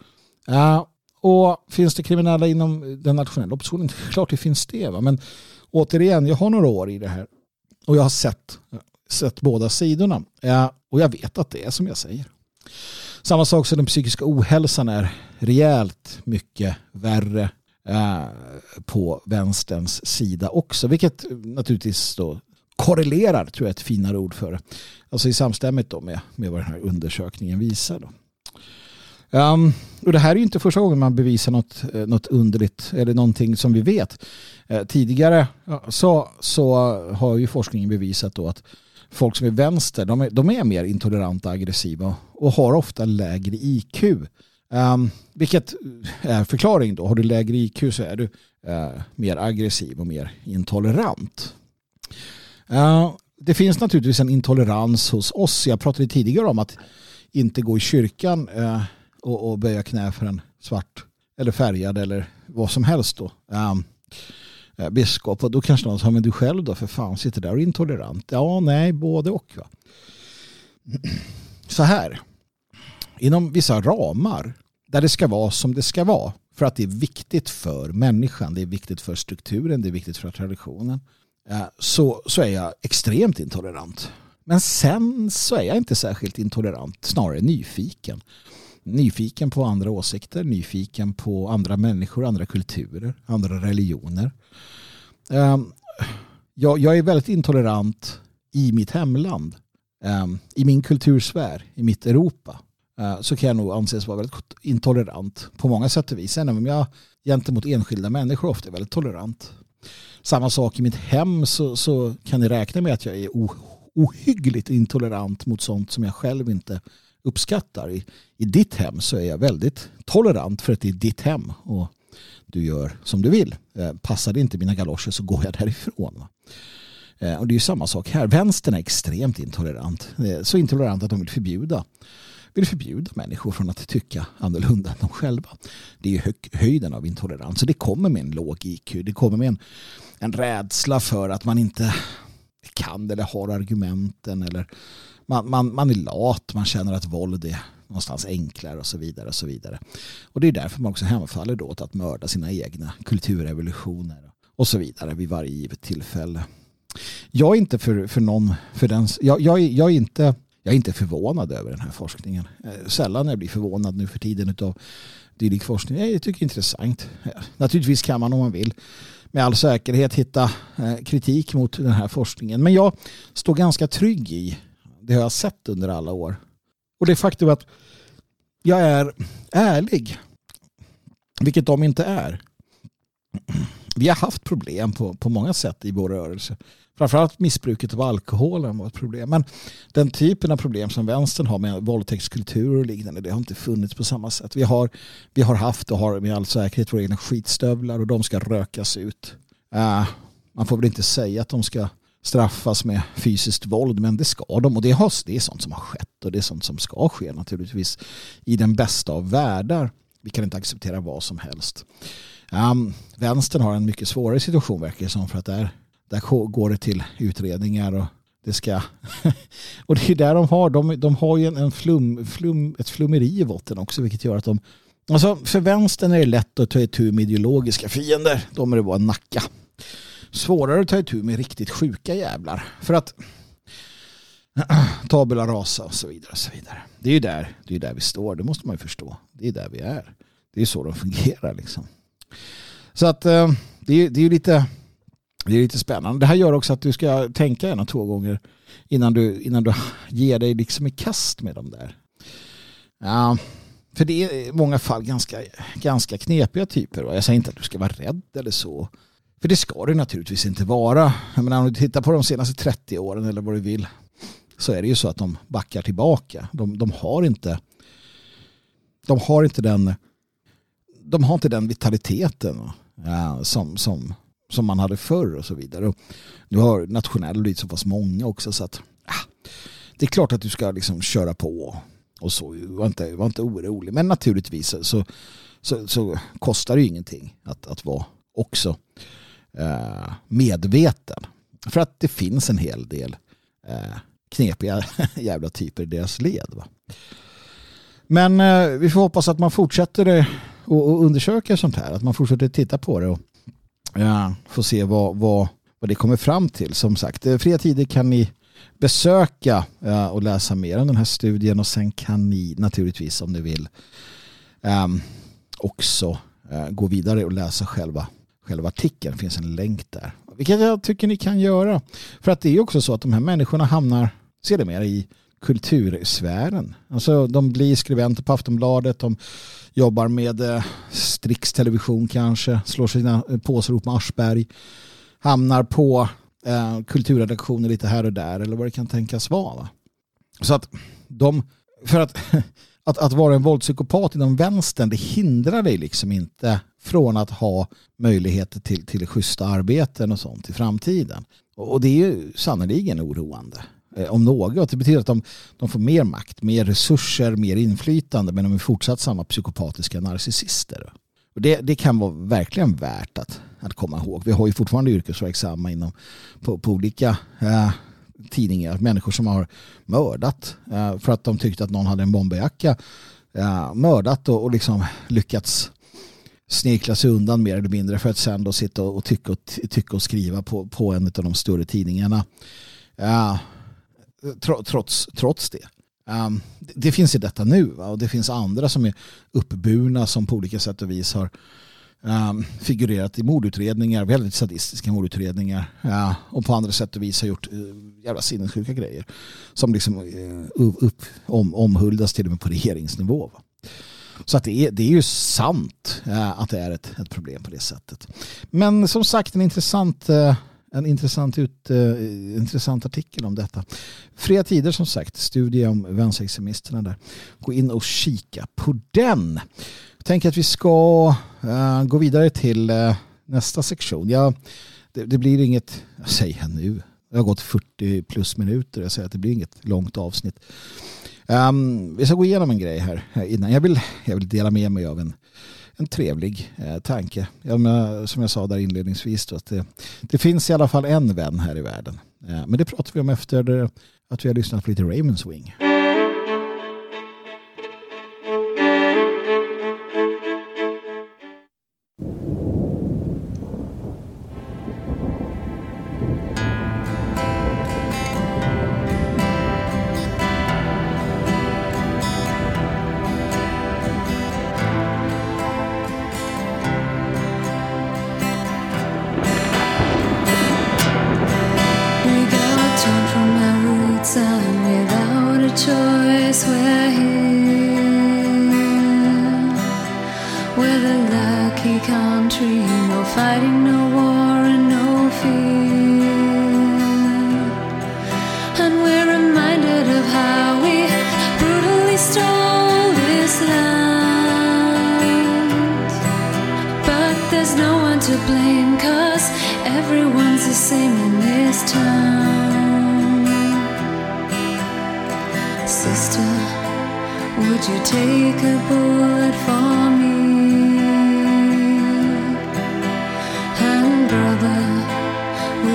Och finns det kriminella inom den nationella oppositionen? Klart det finns det. Va? Men återigen, jag har några år i det här och jag har sett, sett båda sidorna. Och jag vet att det är som jag säger. Samma sak som den psykiska ohälsan är rejält mycket värre eh, på vänsterns sida också. Vilket naturligtvis då korrelerar, tror jag är ett finare ord för det. Alltså i samstämmigt då med, med vad den här undersökningen visar. Då. Um, och det här är ju inte första gången man bevisar något, eh, något underligt eller någonting som vi vet. Uh, tidigare så, så har ju forskningen bevisat då att folk som är vänster de är, de är mer intoleranta och aggressiva och har ofta lägre IQ. Um, ehm, vilket är förklaring då. Har du lägre IQ så är du uh, mer aggressiv och mer intolerant. Uh, det finns naturligtvis en intolerans hos oss. Jag pratade tidigare om att inte gå i kyrkan uh, och, och böja knä för en svart eller färgad eller vad som helst då. Um, biskop och då kanske någon sa men du själv då för fan sitter där och är intolerant. Ja, nej, både och. Va? Så här, inom vissa ramar där det ska vara som det ska vara för att det är viktigt för människan, det är viktigt för strukturen, det är viktigt för traditionen eh, så, så är jag extremt intolerant. Men sen så är jag inte särskilt intolerant, snarare nyfiken. Nyfiken på andra åsikter, nyfiken på andra människor, andra kulturer, andra religioner. Ehm, jag, jag är väldigt intolerant i mitt hemland, ehm, i min kultursfär, i mitt Europa. Eh, så kan jag nog anses vara väldigt intolerant på många sätt och vis. Även om jag gentemot enskilda människor ofta är väldigt tolerant samma sak i mitt hem så, så kan ni räkna med att jag är ohyggligt intolerant mot sånt som jag själv inte uppskattar. I, I ditt hem så är jag väldigt tolerant för att det är ditt hem och du gör som du vill. Eh, passar det inte mina galoscher så går jag därifrån. Eh, och det är ju samma sak här. Vänstern är extremt intolerant. Eh, så intolerant att de vill förbjuda vill förbjuda människor från att tycka annorlunda än de själva. Det är ju höjden av intolerans. Så det kommer med en låg IQ. Det kommer med en, en rädsla för att man inte kan eller har argumenten eller man, man, man är lat, man känner att våld är någonstans enklare och så vidare. Och så vidare. Och det är därför man också hemfaller då åt att mörda sina egna kulturrevolutioner och så vidare vid varje givet tillfälle. Jag är inte för, för någon, för den, jag, jag, jag är inte jag är inte förvånad över den här forskningen. Eh, sällan jag blir förvånad nu för tiden av dylik forskning. Jag tycker det är intressant. Naturligtvis kan man om man vill med all säkerhet hitta eh, kritik mot den här forskningen. Men jag står ganska trygg i det har jag sett under alla år. Och det faktum att jag är ärlig. Vilket de inte är. Vi har haft problem på, på många sätt i vår rörelse. Framförallt missbruket av alkoholen var ett problem. Men den typen av problem som vänstern har med våldtäktskultur och liknande det har inte funnits på samma sätt. Vi har, vi har haft och har med all säkerhet våra egna skitstövlar och de ska rökas ut. Uh, man får väl inte säga att de ska straffas med fysiskt våld men det ska de och det, har, det är sånt som har skett och det är sånt som ska ske naturligtvis i den bästa av världar. Vi kan inte acceptera vad som helst. Um, vänstern har en mycket svårare situation verkar det som för att där, där går det till utredningar och det ska och det är där de har de, de har ju en flum, flum, ett flummeri i botten också vilket gör att de alltså för vänstern är det lätt att ta itu med ideologiska fiender de är det bara en nacka svårare att ta itu med riktigt sjuka jävlar för att tabula rasa och så vidare och så vidare det är ju där, det är där vi står det måste man ju förstå det är där vi är det är så de fungerar liksom så att eh, det är, det är lite det är lite spännande. Det här gör också att du ska tänka en och två gånger innan du, innan du ger dig liksom i kast med dem där. Ja, för det är i många fall ganska, ganska knepiga typer. Jag säger inte att du ska vara rädd eller så. För det ska det naturligtvis inte vara. Jag menar, om du tittar på de senaste 30 åren eller vad du vill så är det ju så att de backar tillbaka. De, de har inte de har inte den de har inte den vitaliteten ja, som, som, som man hade förr och så vidare. Och nu har nationella blivit så pass många också så att ja, det är klart att du ska liksom köra på och så. Var inte, var inte orolig. Men naturligtvis så, så, så kostar det ju ingenting att, att vara också Eh, medveten. För att det finns en hel del eh, knepiga jävla typer i deras led. Va? Men eh, vi får hoppas att man fortsätter och, undersöka sånt här. Att man fortsätter titta på det och får få se vad, vad, vad det kommer fram till. Som sagt, fria tider kan ni besöka och läsa mer om den här studien och sen kan ni naturligtvis om ni vill också gå vidare och läsa själva, själva artikeln. Det finns en länk där. Vilket jag tycker ni kan göra. För att det är också så att de här människorna hamnar sedermera i kultursfären. Alltså de blir skribenter på Aftonbladet, de jobbar med eh, Strix television kanske, slår sina eh, påsar ihop med Aschberg, hamnar på eh, kulturredaktioner lite här och där eller vad det kan tänkas vara. Va? Så att de, för att, att, att vara en våldspsykopat inom vänstern det hindrar dig liksom inte från att ha möjligheter till, till schyssta arbeten och sånt i framtiden. Och det är ju sannerligen oroande. Eh, om något. Det betyder att de, de får mer makt, mer resurser, mer inflytande men de är fortsatt samma psykopatiska narcissister. Och det, det kan vara verkligen värt att, att komma ihåg. Vi har ju fortfarande yrkesverksamma inom, på, på olika eh, tidningar. Människor som har mördat eh, för att de tyckte att någon hade en bomberjacka. Eh, mördat och, och liksom lyckats snirkla sig undan mer eller mindre för att sen då sitta och tycka och, tycka och skriva på, på en av de större tidningarna. Eh, ja, trots, trots det. Um, det finns i detta nu va? och det finns andra som är uppburna som på olika sätt och vis har um, figurerat i mordutredningar, väldigt sadistiska mordutredningar uh, och på andra sätt och vis har gjort uh, jävla sinnessjuka grejer som liksom uh, upp, om, omhuldas till och med på regeringsnivå. Va? Så att det, är, det är ju sant eh, att det är ett, ett problem på det sättet. Men som sagt en intressant en intressant, ut, uh, intressant artikel om detta. Fria tider som sagt, studie om vänsterextremisterna där. Gå in och kika på den. Jag tänker att vi ska uh, gå vidare till uh, nästa sektion. Ja, det, det, blir inget, jag säger nu, det har gått 40 plus minuter. Jag säger att det blir inget långt avsnitt. Um, vi ska gå igenom en grej här, här innan. Jag vill, jag vill dela med mig av en en trevlig eh, tanke. Ja, men, som jag sa där inledningsvis då, att det, det, finns i alla fall en vän här i världen. Eh, men det pratar vi om efter att vi har lyssnat på lite Raymond Swing.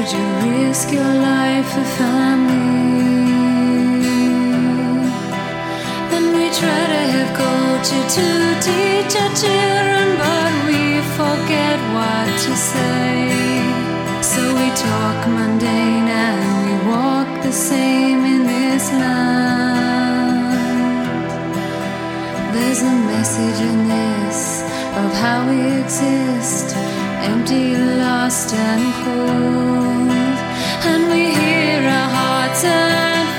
Would you risk your life for family? Then we try to have culture to teach our children, but we forget what to say. So we talk mundane and we walk the same in this land. There's a message in this of how we exist empty, lost, and cold. And we hear our hearts and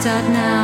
start now.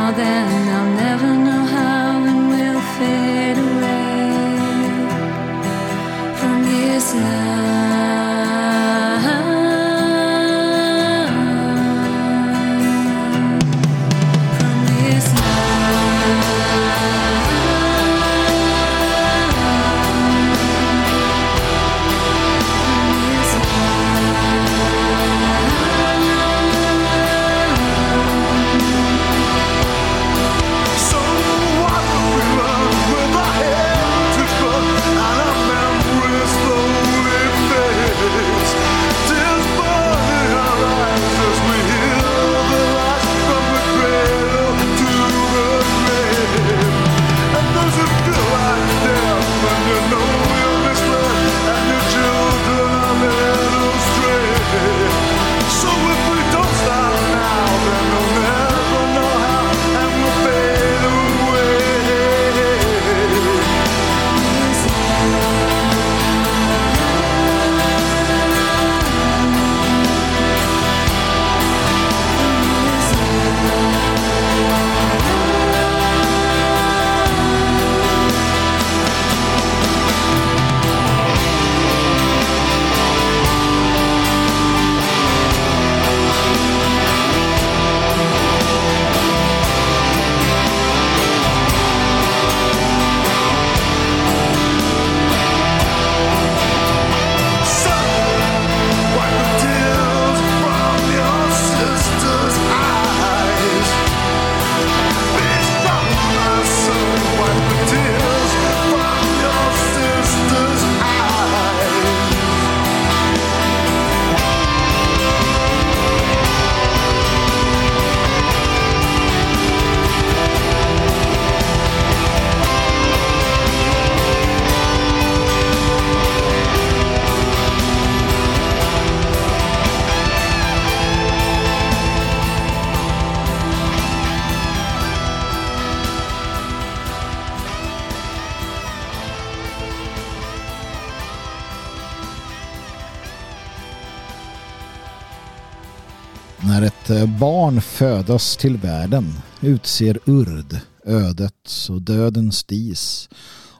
Barn födas till världen utser urd ödets och dödens dis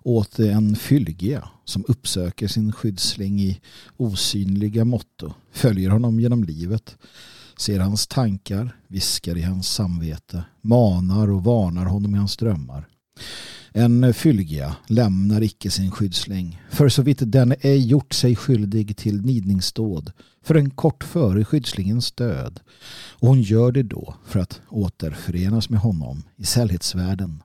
åt en fylgiga som uppsöker sin skyddsling i osynliga motto, följer honom genom livet, ser hans tankar, viskar i hans samvete, manar och varnar honom i hans drömmar. En fylgia lämnar icke sin skyddsling, för så vitt den ej gjort sig skyldig till nidningsdåd för en kort före skyddslingens död. Och hon gör det då för att återförenas med honom i sällhetsvärlden.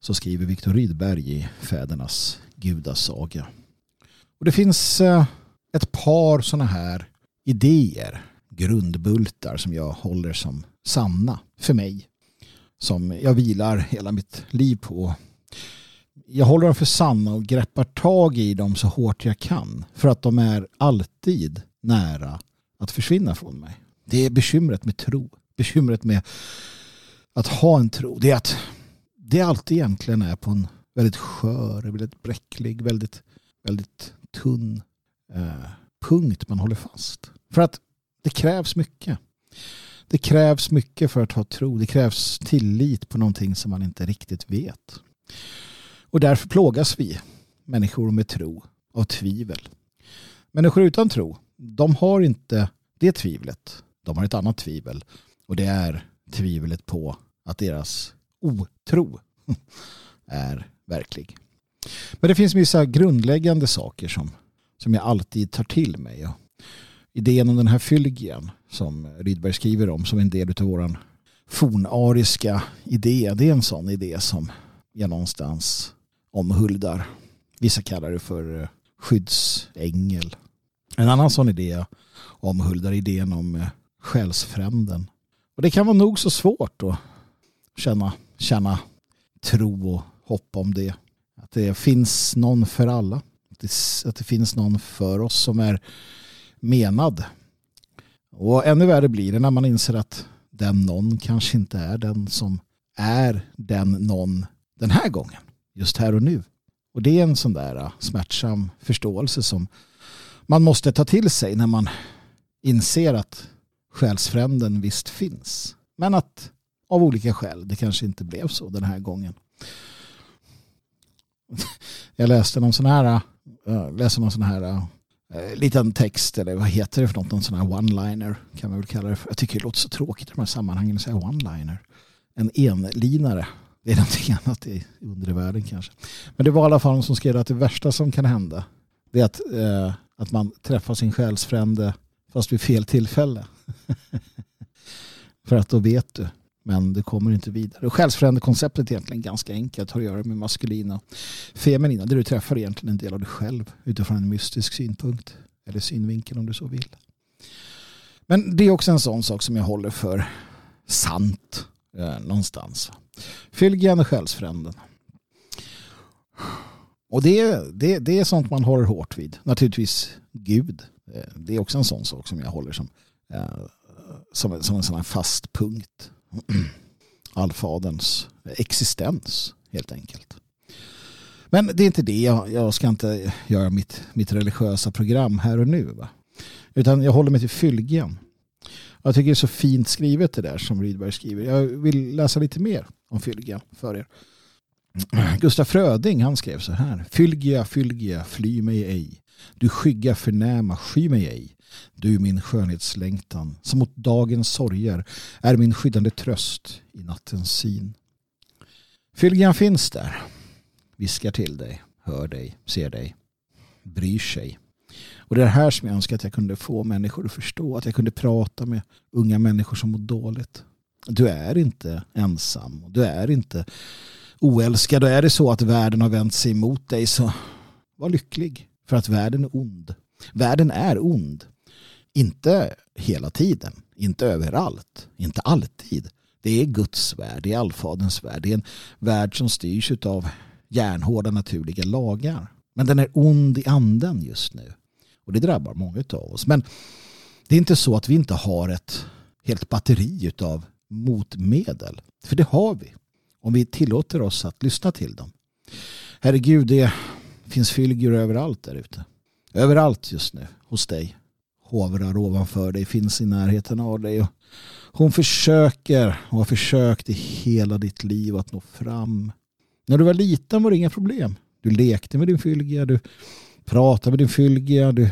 Så skriver Viktor Rydberg i Fädernas gudasaga. Och det finns eh, ett par sådana här idéer, grundbultar som jag håller som sanna för mig som jag vilar hela mitt liv på. Jag håller dem för sanna och greppar tag i dem så hårt jag kan. För att de är alltid nära att försvinna från mig. Det är bekymret med tro. Bekymret med att ha en tro. Det är att det alltid egentligen är på en väldigt skör, väldigt bräcklig, väldigt, väldigt tunn eh, punkt man håller fast. För att det krävs mycket det krävs mycket för att ha tro. Det krävs tillit på någonting som man inte riktigt vet. Och därför plågas vi, människor med tro, av tvivel. Människor utan tro, de har inte det tvivlet. De har ett annat tvivel. Och det är tvivlet på att deras otro är verklig. Men det finns vissa grundläggande saker som, som jag alltid tar till mig. idén om den här fylgien som Rydberg skriver om som en del av våran fornariska idé. Det är en sån idé som jag någonstans omhuldar. Vissa kallar det för eh, skyddsängel. En annan sån idé omhuldar idén om eh, själsfränden. Och det kan vara nog så svårt att känna, känna tro och hopp om det. Att det finns någon för alla. Att det, att det finns någon för oss som är menad och ännu värre blir det när man inser att den någon kanske inte är den som är den någon den här gången. Just här och nu. Och det är en sån där äh, smärtsam förståelse som man måste ta till sig när man inser att själsfränden visst finns. Men att av olika skäl det kanske inte blev så den här gången. Jag läste någon sån här, äh, läste någon sån här äh, eh, liten text eller vad heter det för något, någon sån här one-liner kan man väl kalla det för. Jag tycker det låter så tråkigt i de här sammanhangen att säga one-liner. En enlinare. Det är någonting annat i undervärlden kanske. Men det var i alla fall någon som skrev att det värsta som kan hända det är att, eh, att man träffar sin själsfrände fast vid fel tillfälle. för att då vet du men det kommer inte vidare. Själsfrände konceptet är egentligen ganska enkelt. Har att göra med maskulina och feminina. Där du träffar egentligen en del av dig själv utifrån en mystisk synpunkt. Eller synvinkel om du så vill. Men det är också en sån sak som jag håller för sant eh, någonstans. Fyll och själsfränden. Och det, det, det är sånt man håller hårt vid. Naturligtvis Gud. Eh, det är också en sån sak som jag håller som, eh, som, som en sån här fast punkt allfaderns existens helt enkelt. Men det är inte det. Jag, jag ska inte göra mitt, mitt religiösa program här och nu. Va? Utan jag håller mig till fylgen. Jag tycker det är så fint skrivet det där som Rydberg skriver. Jag vill läsa lite mer om fylgen för er. Gustaf Fröding han skrev så här. Fylgia, fylgia, fly mig ej. Du skygga förnäma, sky mig ej. Du min skönhetslängtan som mot dagens sorger är min skyddande tröst i nattens syn. fylgjan finns där. Viskar till dig, hör dig, ser dig, bryr sig. Och det är det här som jag önskar att jag kunde få människor att förstå. Att jag kunde prata med unga människor som mår dåligt. Du är inte ensam. Du är inte oälskad. Och är det så att världen har vänt sig emot dig så var lycklig. För att världen är ond. Världen är ond. Inte hela tiden, inte överallt, inte alltid. Det är Guds värld, det är allfaderns värld. Det är en värld som styrs av järnhårda naturliga lagar. Men den är ond i anden just nu. Och det drabbar många av oss. Men det är inte så att vi inte har ett helt batteri av motmedel. För det har vi. Om vi tillåter oss att lyssna till dem. Herregud, det finns fylgor överallt där ute. Överallt just nu. Hos dig hovrar ovanför dig, finns i närheten av dig. Hon försöker och har försökt i hela ditt liv att nå fram. När du var liten var det inga problem. Du lekte med din fylgia, du pratade med din fylgia, du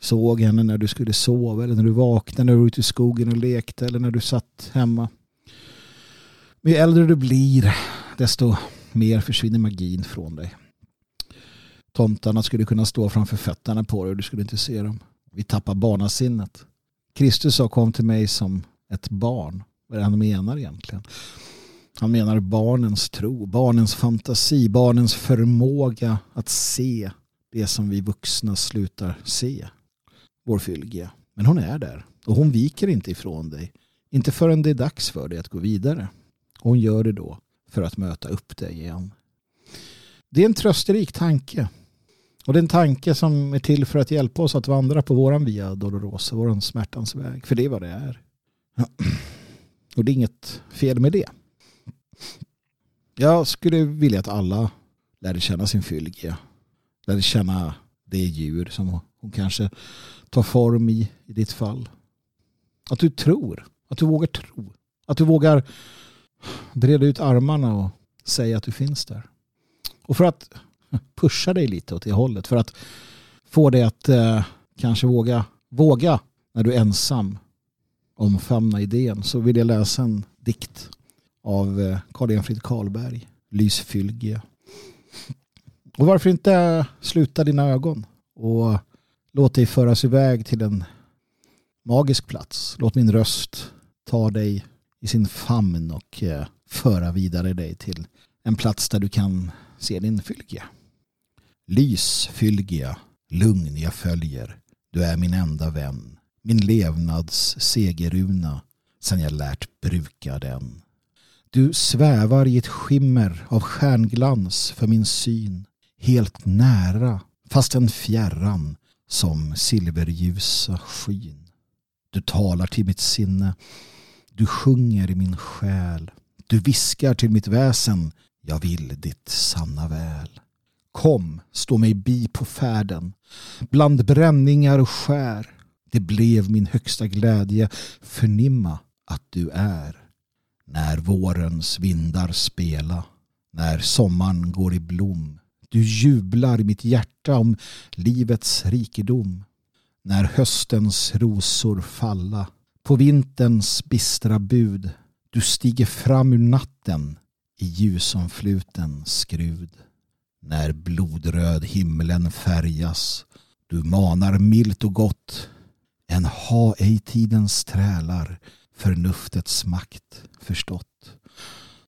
såg henne när du skulle sova eller när du vaknade, när du var ute i skogen och lekte eller när du satt hemma. Men ju äldre du blir desto mer försvinner magin från dig. Tomtarna skulle kunna stå framför fötterna på dig och du skulle inte se dem. Vi tappar barnasinnet. Kristus sa kom till mig som ett barn. Vad är det han menar egentligen? Han menar barnens tro, barnens fantasi, barnens förmåga att se det som vi vuxna slutar se. Vår fylgia. Men hon är där och hon viker inte ifrån dig. Inte förrän det är dags för dig att gå vidare. Och hon gör det då för att möta upp dig igen. Det är en trösterik tanke. Och det är en tanke som är till för att hjälpa oss att vandra på våran via Dolorosa, våran smärtans väg. För det är vad det är. Och det är inget fel med det. Jag skulle vilja att alla lärde känna sin fylgia. Lärde känna det djur som hon kanske tar form i, i ditt fall. Att du tror. Att du vågar tro. Att du vågar breda ut armarna och säga att du finns där. Och för att pusha dig lite åt det hållet. För att få dig att eh, kanske våga, våga när du är ensam omfamna idén så vill jag läsa en dikt av eh, Karl Enfrid Karlberg, Lysfylgia. Och varför inte sluta dina ögon och låt dig föras iväg till en magisk plats. Låt min röst ta dig i sin famn och eh, föra vidare dig till en plats där du kan se din fylgia. Lys fylgia, lugn jag följer. Du är min enda vän. Min levnads segeruna sen jag lärt bruka den. Du svävar i ett skimmer av stjärnglans för min syn. Helt nära, fastän fjärran som silverljusa skyn. Du talar till mitt sinne. Du sjunger i min själ. Du viskar till mitt väsen. Jag vill ditt sanna väl. Kom, stå mig bi på färden. Bland bränningar och skär. Det blev min högsta glädje förnimma att du är. När vårens vindar spela. När sommaren går i blom. Du jublar i mitt hjärta om livets rikedom. När höstens rosor falla på vinterns bistra bud. Du stiger fram ur natten i ljusomfluten skrud. När blodröd himlen färgas. Du manar milt och gott. En ha ej tidens trälar förnuftets makt förstått.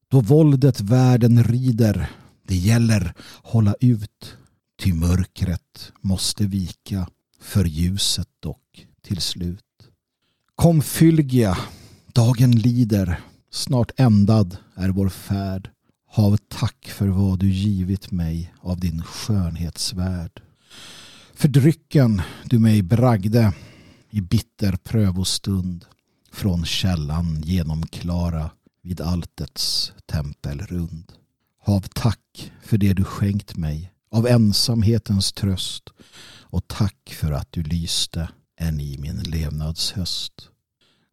Då våldet världen rider, det gäller hålla ut. Ty mörkret måste vika för ljuset dock till slut. Kom Fylgia, dagen lider, snart ändad är vår färd. Hav tack för vad du givit mig av din skönhetsvärld. För drycken du mig bragde i bitter prövostund från källan genomklara vid altets tempelrund. Hav tack för det du skänkt mig av ensamhetens tröst och tack för att du lyste än i min levnadshöst.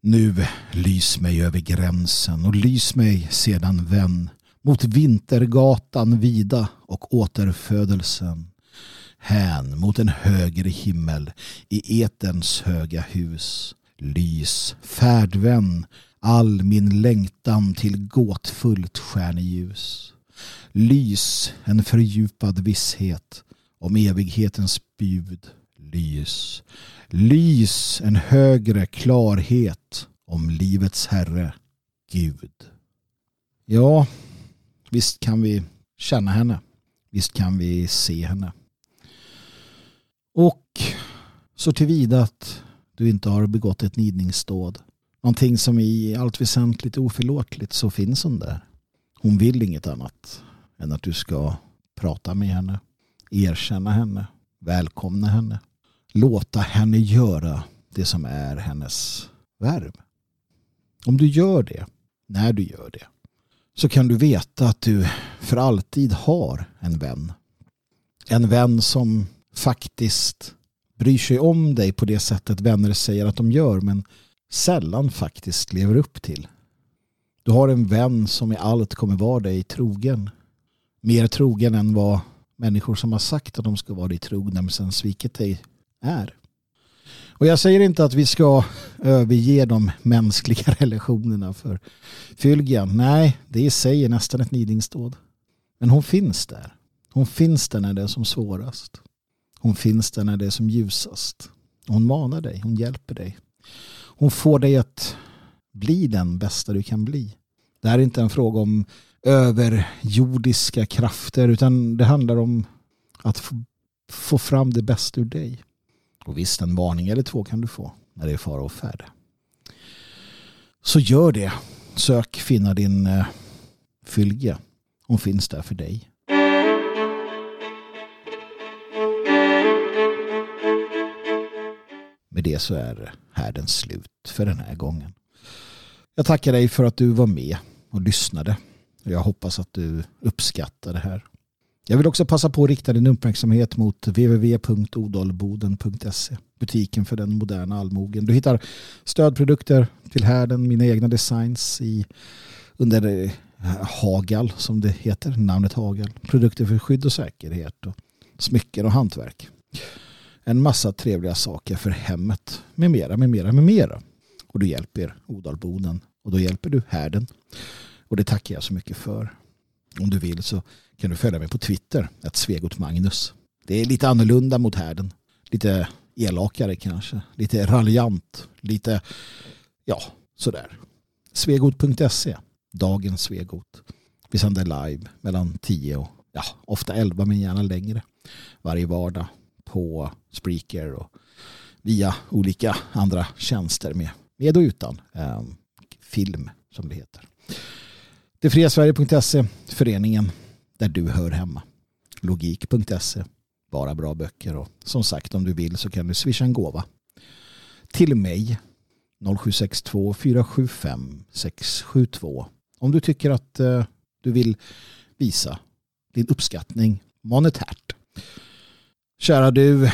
Nu lys mig över gränsen och lys mig sedan vän mot vintergatan vida och återfödelsen hän mot en högre himmel i etens höga hus. Lys, färdvän, all min längtan till gåtfullt stjärneljus. Lys, en fördjupad visshet om evighetens bud. Lys, lys, en högre klarhet om livets Herre, Gud. Ja, visst kan vi känna henne. Visst kan vi se henne. Och så tillvida att du inte har begått ett nidningsdåd. Någonting som i allt väsentligt är oförlåtligt så finns hon där. Hon vill inget annat än att du ska prata med henne, erkänna henne, välkomna henne, låta henne göra det som är hennes värv. Om du gör det, när du gör det, så kan du veta att du för alltid har en vän. En vän som faktiskt bryr sig om dig på det sättet vänner säger att de gör men sällan faktiskt lever upp till. Du har en vän som i allt kommer vara dig trogen. Mer trogen än vad människor som har sagt att de ska vara dig trogna men sen svikit dig är. Och jag säger inte att vi ska överge de mänskliga relationerna för Fylgian. Nej, det i sig är nästan ett nidingsdåd. Men hon finns där. Hon finns där när det är som svårast. Hon finns där när det är som ljusast. Hon manar dig, hon hjälper dig. Hon får dig att bli den bästa du kan bli. Det här är inte en fråga om överjordiska krafter utan det handlar om att få, få fram det bästa ur dig. Och visst, en varning eller två kan du få när det är fara och färd. Så gör det. Sök finna din eh, fylge. Hon finns där för dig. Med det så är härden slut för den här gången. Jag tackar dig för att du var med och lyssnade. Jag hoppas att du uppskattar det här. Jag vill också passa på att rikta din uppmärksamhet mot www.odalboden.se butiken för den moderna allmogen. Du hittar stödprodukter till härden, mina egna designs i, under eh, Hagal som det heter, namnet Hagal. Produkter för skydd och säkerhet och smycken och hantverk. En massa trevliga saker för hemmet med mera, med mera, med mera. Och du hjälper Odalboden och då hjälper du härden. Och det tackar jag så mycket för. Om du vill så kan du följa mig på Twitter, att Svegot Magnus. Det är lite annorlunda mot härden. Lite elakare kanske. Lite raljant. Lite, ja, sådär. Svegot.se. Dagens Svegot. Vi sänder live mellan 10 och ja, ofta 11 men gärna längre. Varje vardag på Spreaker och via olika andra tjänster med, med och utan eh, film som det heter. Detfriasverige.se, föreningen där du hör hemma. Logik.se, bara bra böcker och som sagt om du vill så kan du swisha en gåva till mig 0762 475 672 om du tycker att eh, du vill visa din uppskattning monetärt. Kära du,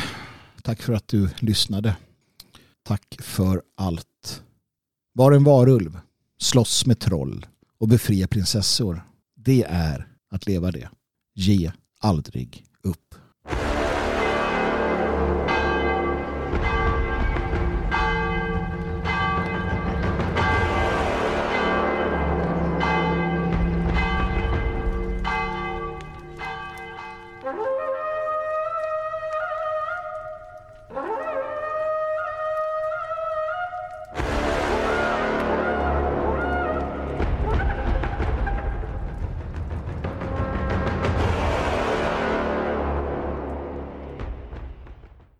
tack för att du lyssnade. Tack för allt. Var en varulv, slåss med troll och befria prinsessor. Det är att leva det. Ge aldrig